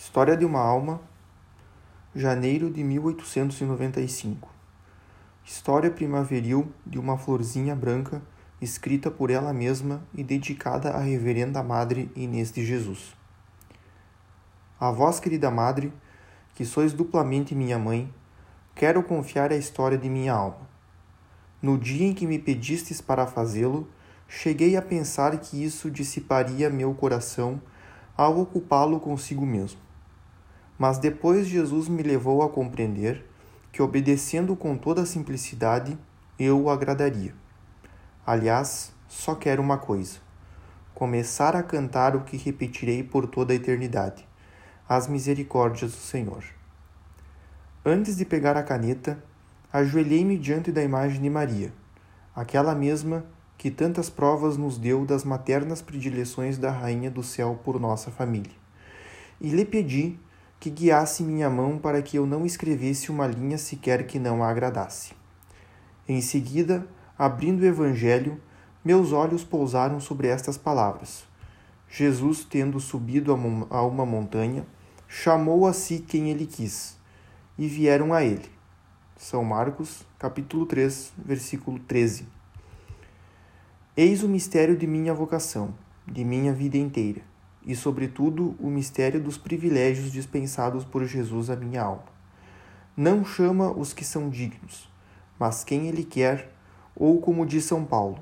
História de uma Alma, janeiro de 1895. História primaveril de uma florzinha branca, escrita por ela mesma e dedicada à Reverenda Madre Inês de Jesus. A vós, querida Madre, que sois duplamente minha mãe, quero confiar a história de minha alma. No dia em que me pedistes para fazê-lo, cheguei a pensar que isso dissiparia meu coração ao ocupá-lo consigo mesmo. Mas depois Jesus me levou a compreender que, obedecendo com toda a simplicidade, eu o agradaria. Aliás, só quero uma coisa: começar a cantar o que repetirei por toda a eternidade: as misericórdias do Senhor. Antes de pegar a caneta, ajoelhei-me diante da imagem de Maria, aquela mesma que tantas provas nos deu das maternas predileções da Rainha do Céu por nossa família, e lhe pedi que guiasse minha mão para que eu não escrevesse uma linha sequer que não a agradasse. Em seguida, abrindo o Evangelho, meus olhos pousaram sobre estas palavras. Jesus, tendo subido a uma montanha, chamou a si quem ele quis, e vieram a ele. São Marcos, capítulo 3, versículo 13. Eis o mistério de minha vocação, de minha vida inteira e, sobretudo, o mistério dos privilégios dispensados por Jesus à minha alma. Não chama os que são dignos, mas quem ele quer, ou como diz São Paulo,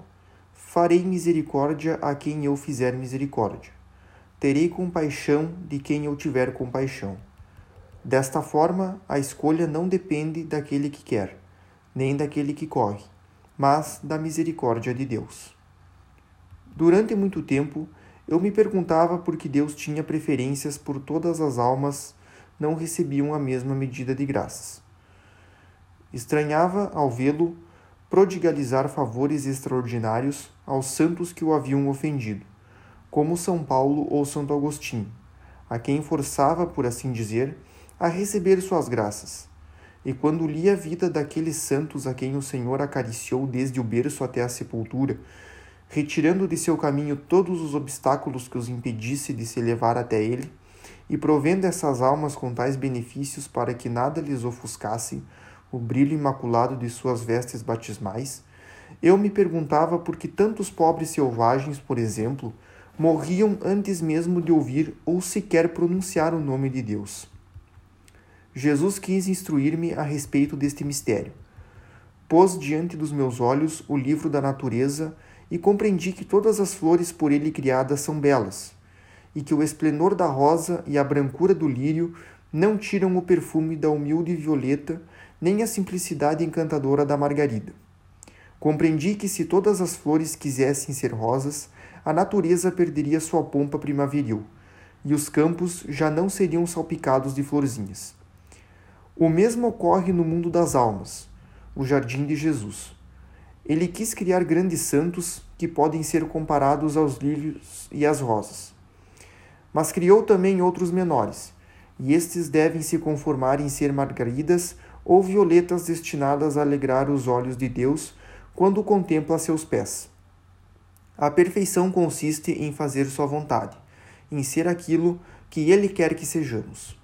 farei misericórdia a quem eu fizer misericórdia. Terei compaixão de quem eu tiver compaixão. Desta forma, a escolha não depende daquele que quer, nem daquele que corre, mas da misericórdia de Deus. Durante muito tempo, eu me perguntava por que Deus tinha preferências por todas as almas não recebiam a mesma medida de graças. Estranhava ao vê-lo prodigalizar favores extraordinários aos santos que o haviam ofendido, como São Paulo ou Santo Agostinho, a quem forçava, por assim dizer, a receber suas graças. E quando lia a vida daqueles santos a quem o Senhor acariciou desde o berço até a sepultura, retirando de seu caminho todos os obstáculos que os impedisse de se elevar até ele, e provendo essas almas com tais benefícios para que nada lhes ofuscasse o brilho imaculado de suas vestes batismais, eu me perguntava por que tantos pobres selvagens, por exemplo, morriam antes mesmo de ouvir ou sequer pronunciar o nome de Deus. Jesus quis instruir-me a respeito deste mistério. Pôs diante dos meus olhos o livro da natureza e compreendi que todas as flores por ele criadas são belas, e que o esplendor da rosa e a brancura do lírio não tiram o perfume da humilde violeta, nem a simplicidade encantadora da margarida. Compreendi que se todas as flores quisessem ser rosas, a natureza perderia sua pompa primaveril, e os campos já não seriam salpicados de florzinhas. O mesmo ocorre no mundo das almas, o jardim de Jesus. Ele quis criar grandes santos que podem ser comparados aos lírios e às rosas. Mas criou também outros menores, e estes devem se conformar em ser margaridas ou violetas destinadas a alegrar os olhos de Deus quando contempla seus pés. A perfeição consiste em fazer sua vontade, em ser aquilo que ele quer que sejamos.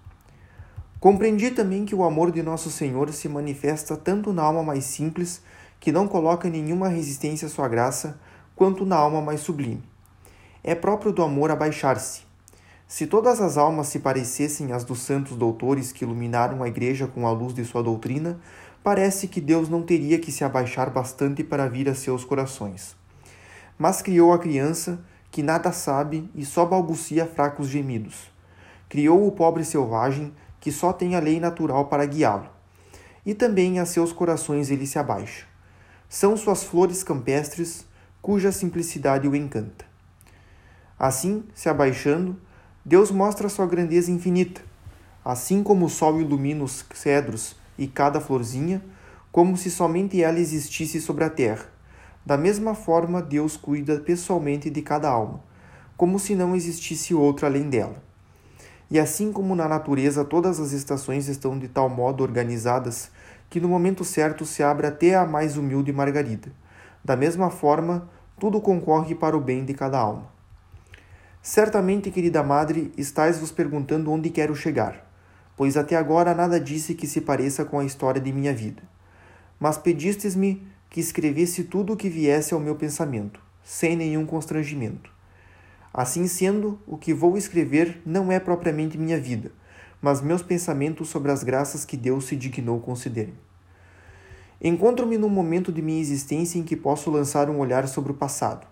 Compreendi também que o amor de nosso Senhor se manifesta tanto na alma mais simples que não coloca nenhuma resistência à sua graça, quanto na alma mais sublime. É próprio do amor abaixar-se. Se todas as almas se parecessem às dos santos doutores que iluminaram a Igreja com a luz de sua doutrina, parece que Deus não teria que se abaixar bastante para vir a seus corações. Mas criou a criança, que nada sabe e só balbucia fracos gemidos. Criou o pobre selvagem, que só tem a lei natural para guiá-lo. E também a seus corações ele se abaixa são suas flores campestres, cuja simplicidade o encanta. Assim, se abaixando, Deus mostra sua grandeza infinita, assim como o sol ilumina os cedros e cada florzinha, como se somente ela existisse sobre a terra. Da mesma forma, Deus cuida pessoalmente de cada alma, como se não existisse outra além dela. E assim como na natureza todas as estações estão de tal modo organizadas que no momento certo se abre até a mais humilde margarida. Da mesma forma, tudo concorre para o bem de cada alma. Certamente, querida madre, estáis vos perguntando onde quero chegar, pois até agora nada disse que se pareça com a história de minha vida. Mas pedistes-me que escrevesse tudo o que viesse ao meu pensamento, sem nenhum constrangimento. Assim sendo, o que vou escrever não é propriamente minha vida, mas meus pensamentos sobre as graças que Deus se dignou conceder. Encontro-me num momento de minha existência em que posso lançar um olhar sobre o passado.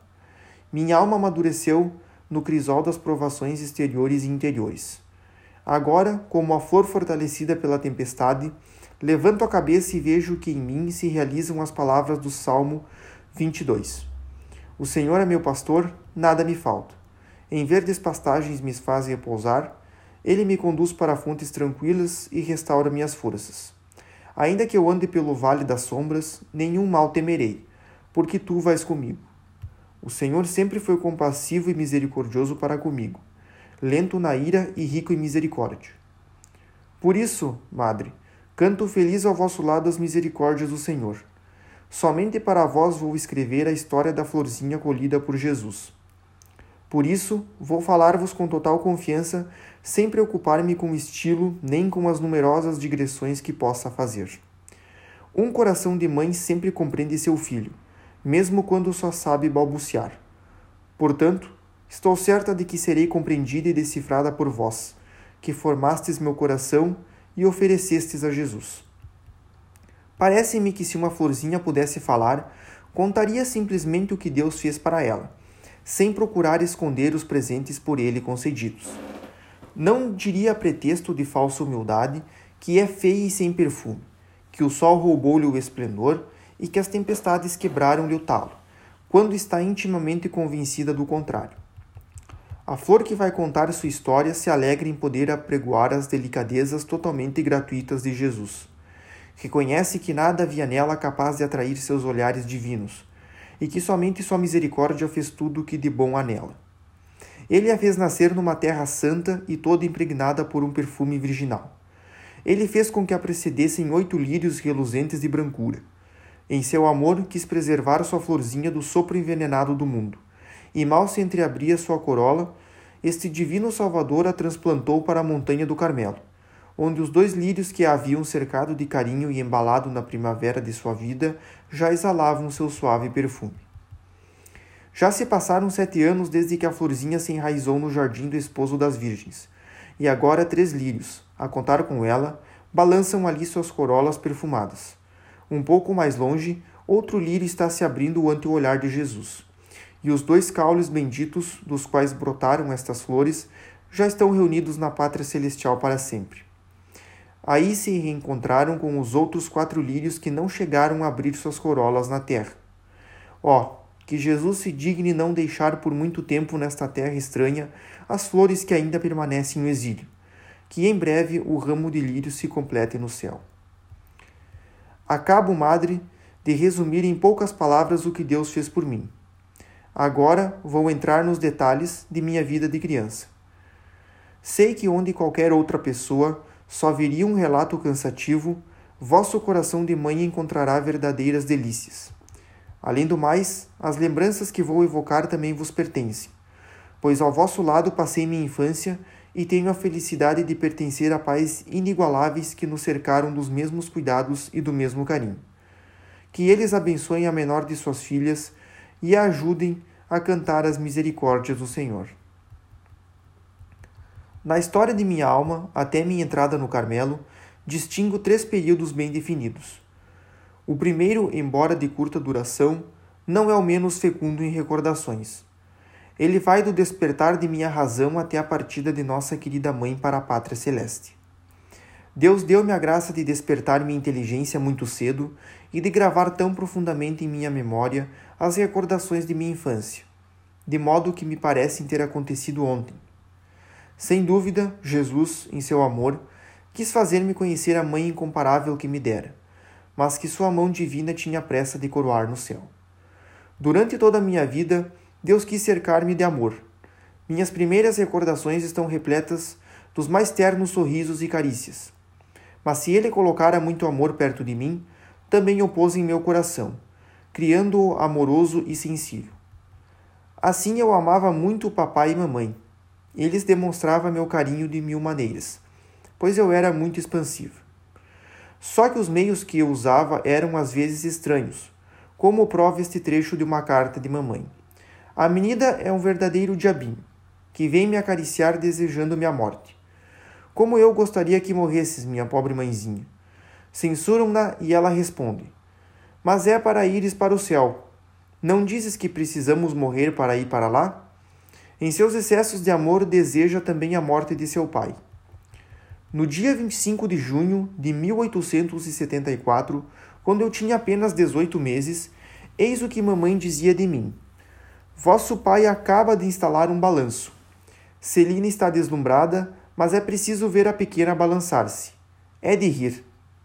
Minha alma amadureceu no crisol das provações exteriores e interiores. Agora, como a flor fortalecida pela tempestade, levanto a cabeça e vejo que em mim se realizam as palavras do Salmo 22. O Senhor é meu pastor, nada me falta. Em verdes pastagens me faz repousar, ele me conduz para fontes tranquilas e restaura minhas forças. Ainda que eu ande pelo vale das sombras, nenhum mal temerei, porque tu vais comigo. O Senhor sempre foi compassivo e misericordioso para comigo, lento na ira e rico em misericórdia. Por isso, madre, canto feliz ao vosso lado as misericórdias do Senhor. Somente para vós vou escrever a história da florzinha colhida por Jesus por isso, vou falar-vos com total confiança, sem preocupar-me com o estilo nem com as numerosas digressões que possa fazer. Um coração de mãe sempre compreende seu filho, mesmo quando só sabe balbuciar. Portanto, estou certa de que serei compreendida e decifrada por vós, que formastes meu coração e oferecestes a Jesus. Parece-me que se uma florzinha pudesse falar, contaria simplesmente o que Deus fez para ela sem procurar esconder os presentes por ele concedidos. Não diria a pretexto de falsa humildade que é feia e sem perfume, que o sol roubou-lhe o esplendor e que as tempestades quebraram-lhe o talo, quando está intimamente convencida do contrário. A flor que vai contar sua história se alegra em poder apregoar as delicadezas totalmente gratuitas de Jesus. Reconhece que nada havia nela capaz de atrair seus olhares divinos, e que somente sua misericórdia fez tudo o que de bom há nela. Ele a fez nascer numa terra santa e toda impregnada por um perfume virginal. Ele fez com que a precedessem oito lírios reluzentes de brancura. Em seu amor, quis preservar sua florzinha do sopro envenenado do mundo. E mal se entreabria sua corola, este divino Salvador a transplantou para a montanha do Carmelo onde os dois lírios que a haviam cercado de carinho e embalado na primavera de sua vida já exalavam seu suave perfume. Já se passaram sete anos desde que a florzinha se enraizou no jardim do esposo das virgens, e agora três lírios, a contar com ela, balançam ali suas corolas perfumadas. Um pouco mais longe, outro lírio está se abrindo ante o olhar de Jesus, e os dois caules benditos dos quais brotaram estas flores já estão reunidos na pátria celestial para sempre. Aí se reencontraram com os outros quatro lírios que não chegaram a abrir suas corolas na terra. Ó, oh, que Jesus se digne não deixar por muito tempo nesta terra estranha as flores que ainda permanecem no exílio, que em breve o ramo de lírios se complete no céu. Acabo, madre, de resumir em poucas palavras o que Deus fez por mim. Agora vou entrar nos detalhes de minha vida de criança. Sei que onde qualquer outra pessoa só viria um relato cansativo, vosso coração de mãe encontrará verdadeiras delícias. Além do mais, as lembranças que vou evocar também vos pertencem, pois ao vosso lado passei minha infância e tenho a felicidade de pertencer a pais inigualáveis que nos cercaram dos mesmos cuidados e do mesmo carinho. Que eles abençoem a menor de suas filhas e a ajudem a cantar as misericórdias do Senhor. Na história de minha alma, até minha entrada no Carmelo, distingo três períodos bem definidos. O primeiro, embora de curta duração, não é o menos fecundo em recordações. Ele vai do despertar de minha razão até a partida de nossa querida mãe para a pátria celeste. Deus deu-me a graça de despertar minha inteligência muito cedo e de gravar tão profundamente em minha memória as recordações de minha infância, de modo que me parecem ter acontecido ontem sem dúvida, Jesus, em seu amor, quis fazer-me conhecer a mãe incomparável que me dera, mas que sua mão divina tinha pressa de coroar no céu. Durante toda a minha vida, Deus quis cercar-me de amor. Minhas primeiras recordações estão repletas dos mais ternos sorrisos e carícias. Mas se ele colocara muito amor perto de mim, também o pôs em meu coração, criando-o amoroso e sensível. Assim eu amava muito o papai e mamãe. Eles demonstravam meu carinho de mil maneiras, pois eu era muito expansiva. Só que os meios que eu usava eram às vezes estranhos, como prova este trecho de uma carta de mamãe. A menina é um verdadeiro diabinho, que vem me acariciar desejando minha morte. Como eu gostaria que morresses, minha pobre mãezinha. Censuram-na e ela responde: Mas é para ires para o céu. Não dizes que precisamos morrer para ir para lá? Em seus excessos de amor, deseja também a morte de seu pai. No dia 25 de junho de 1874, quando eu tinha apenas 18 meses, eis o que mamãe dizia de mim: Vosso pai acaba de instalar um balanço. Celina está deslumbrada, mas é preciso ver a pequena balançar-se. É de rir.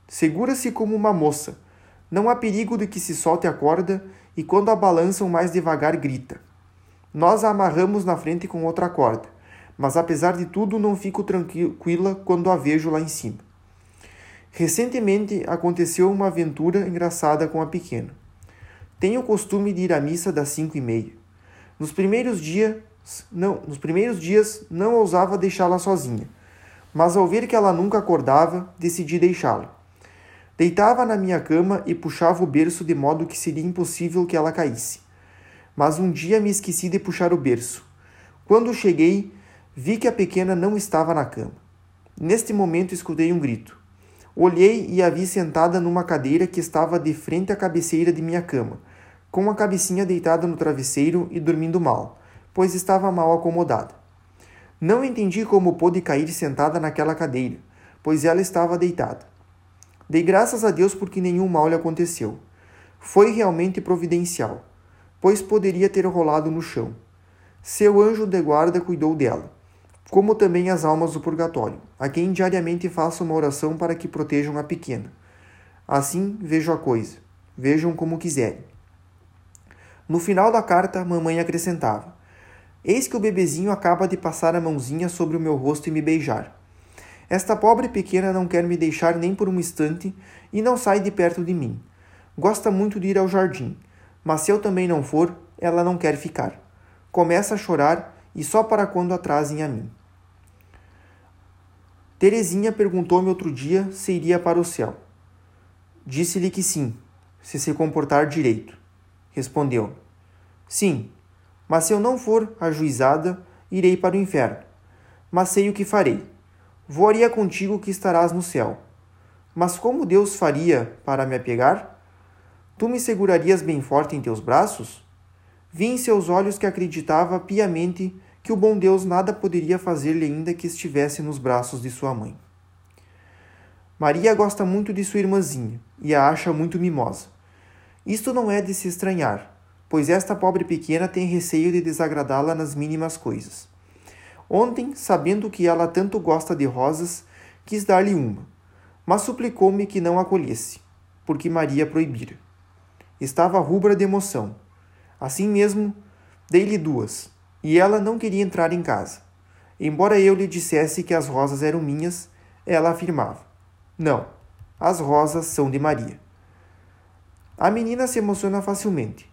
Segura-se como uma moça. Não há perigo de que se solte a corda e quando a balançam mais devagar grita. Nós a amarramos na frente com outra corda, mas apesar de tudo não fico tranquila quando a vejo lá em cima. Recentemente aconteceu uma aventura engraçada com a pequena. Tenho o costume de ir à missa das cinco e meia. Nos primeiros dias, não, nos primeiros dias não ousava deixá-la sozinha, mas ao ver que ela nunca acordava, decidi deixá-la. Deitava na minha cama e puxava o berço de modo que seria impossível que ela caísse. Mas um dia me esqueci de puxar o berço. Quando cheguei, vi que a pequena não estava na cama. Neste momento escutei um grito. Olhei e a vi sentada numa cadeira que estava de frente à cabeceira de minha cama, com a cabecinha deitada no travesseiro e dormindo mal, pois estava mal acomodada. Não entendi como pôde cair sentada naquela cadeira, pois ela estava deitada. Dei graças a Deus porque nenhum mal lhe aconteceu. Foi realmente providencial, pois poderia ter rolado no chão. Seu anjo de guarda cuidou dela, como também as almas do purgatório, a quem diariamente faço uma oração para que protejam a pequena. Assim vejo a coisa, vejam como quiserem. No final da carta, mamãe acrescentava: Eis que o bebezinho acaba de passar a mãozinha sobre o meu rosto e me beijar. Esta pobre pequena não quer me deixar nem por um instante e não sai de perto de mim. Gosta muito de ir ao jardim, mas se eu também não for, ela não quer ficar. Começa a chorar e só para quando atrasem a mim. Terezinha perguntou-me outro dia se iria para o céu. Disse-lhe que sim, se se comportar direito. Respondeu: Sim, mas se eu não for ajuizada, irei para o inferno. Mas sei o que farei voaria contigo que estarás no céu. Mas como Deus faria para me apegar? Tu me segurarias bem forte em teus braços? Vi em seus olhos que acreditava piamente que o bom Deus nada poderia fazer-lhe ainda que estivesse nos braços de sua mãe. Maria gosta muito de sua irmãzinha e a acha muito mimosa. Isto não é de se estranhar, pois esta pobre pequena tem receio de desagradá-la nas mínimas coisas. Ontem, sabendo que ela tanto gosta de rosas, quis dar-lhe uma, mas suplicou-me que não a colhesse, porque Maria proibira. Estava rubra de emoção. Assim mesmo, dei-lhe duas, e ela não queria entrar em casa. Embora eu lhe dissesse que as rosas eram minhas, ela afirmava: Não, as rosas são de Maria. A menina se emociona facilmente.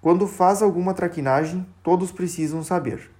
Quando faz alguma traquinagem, todos precisam saber.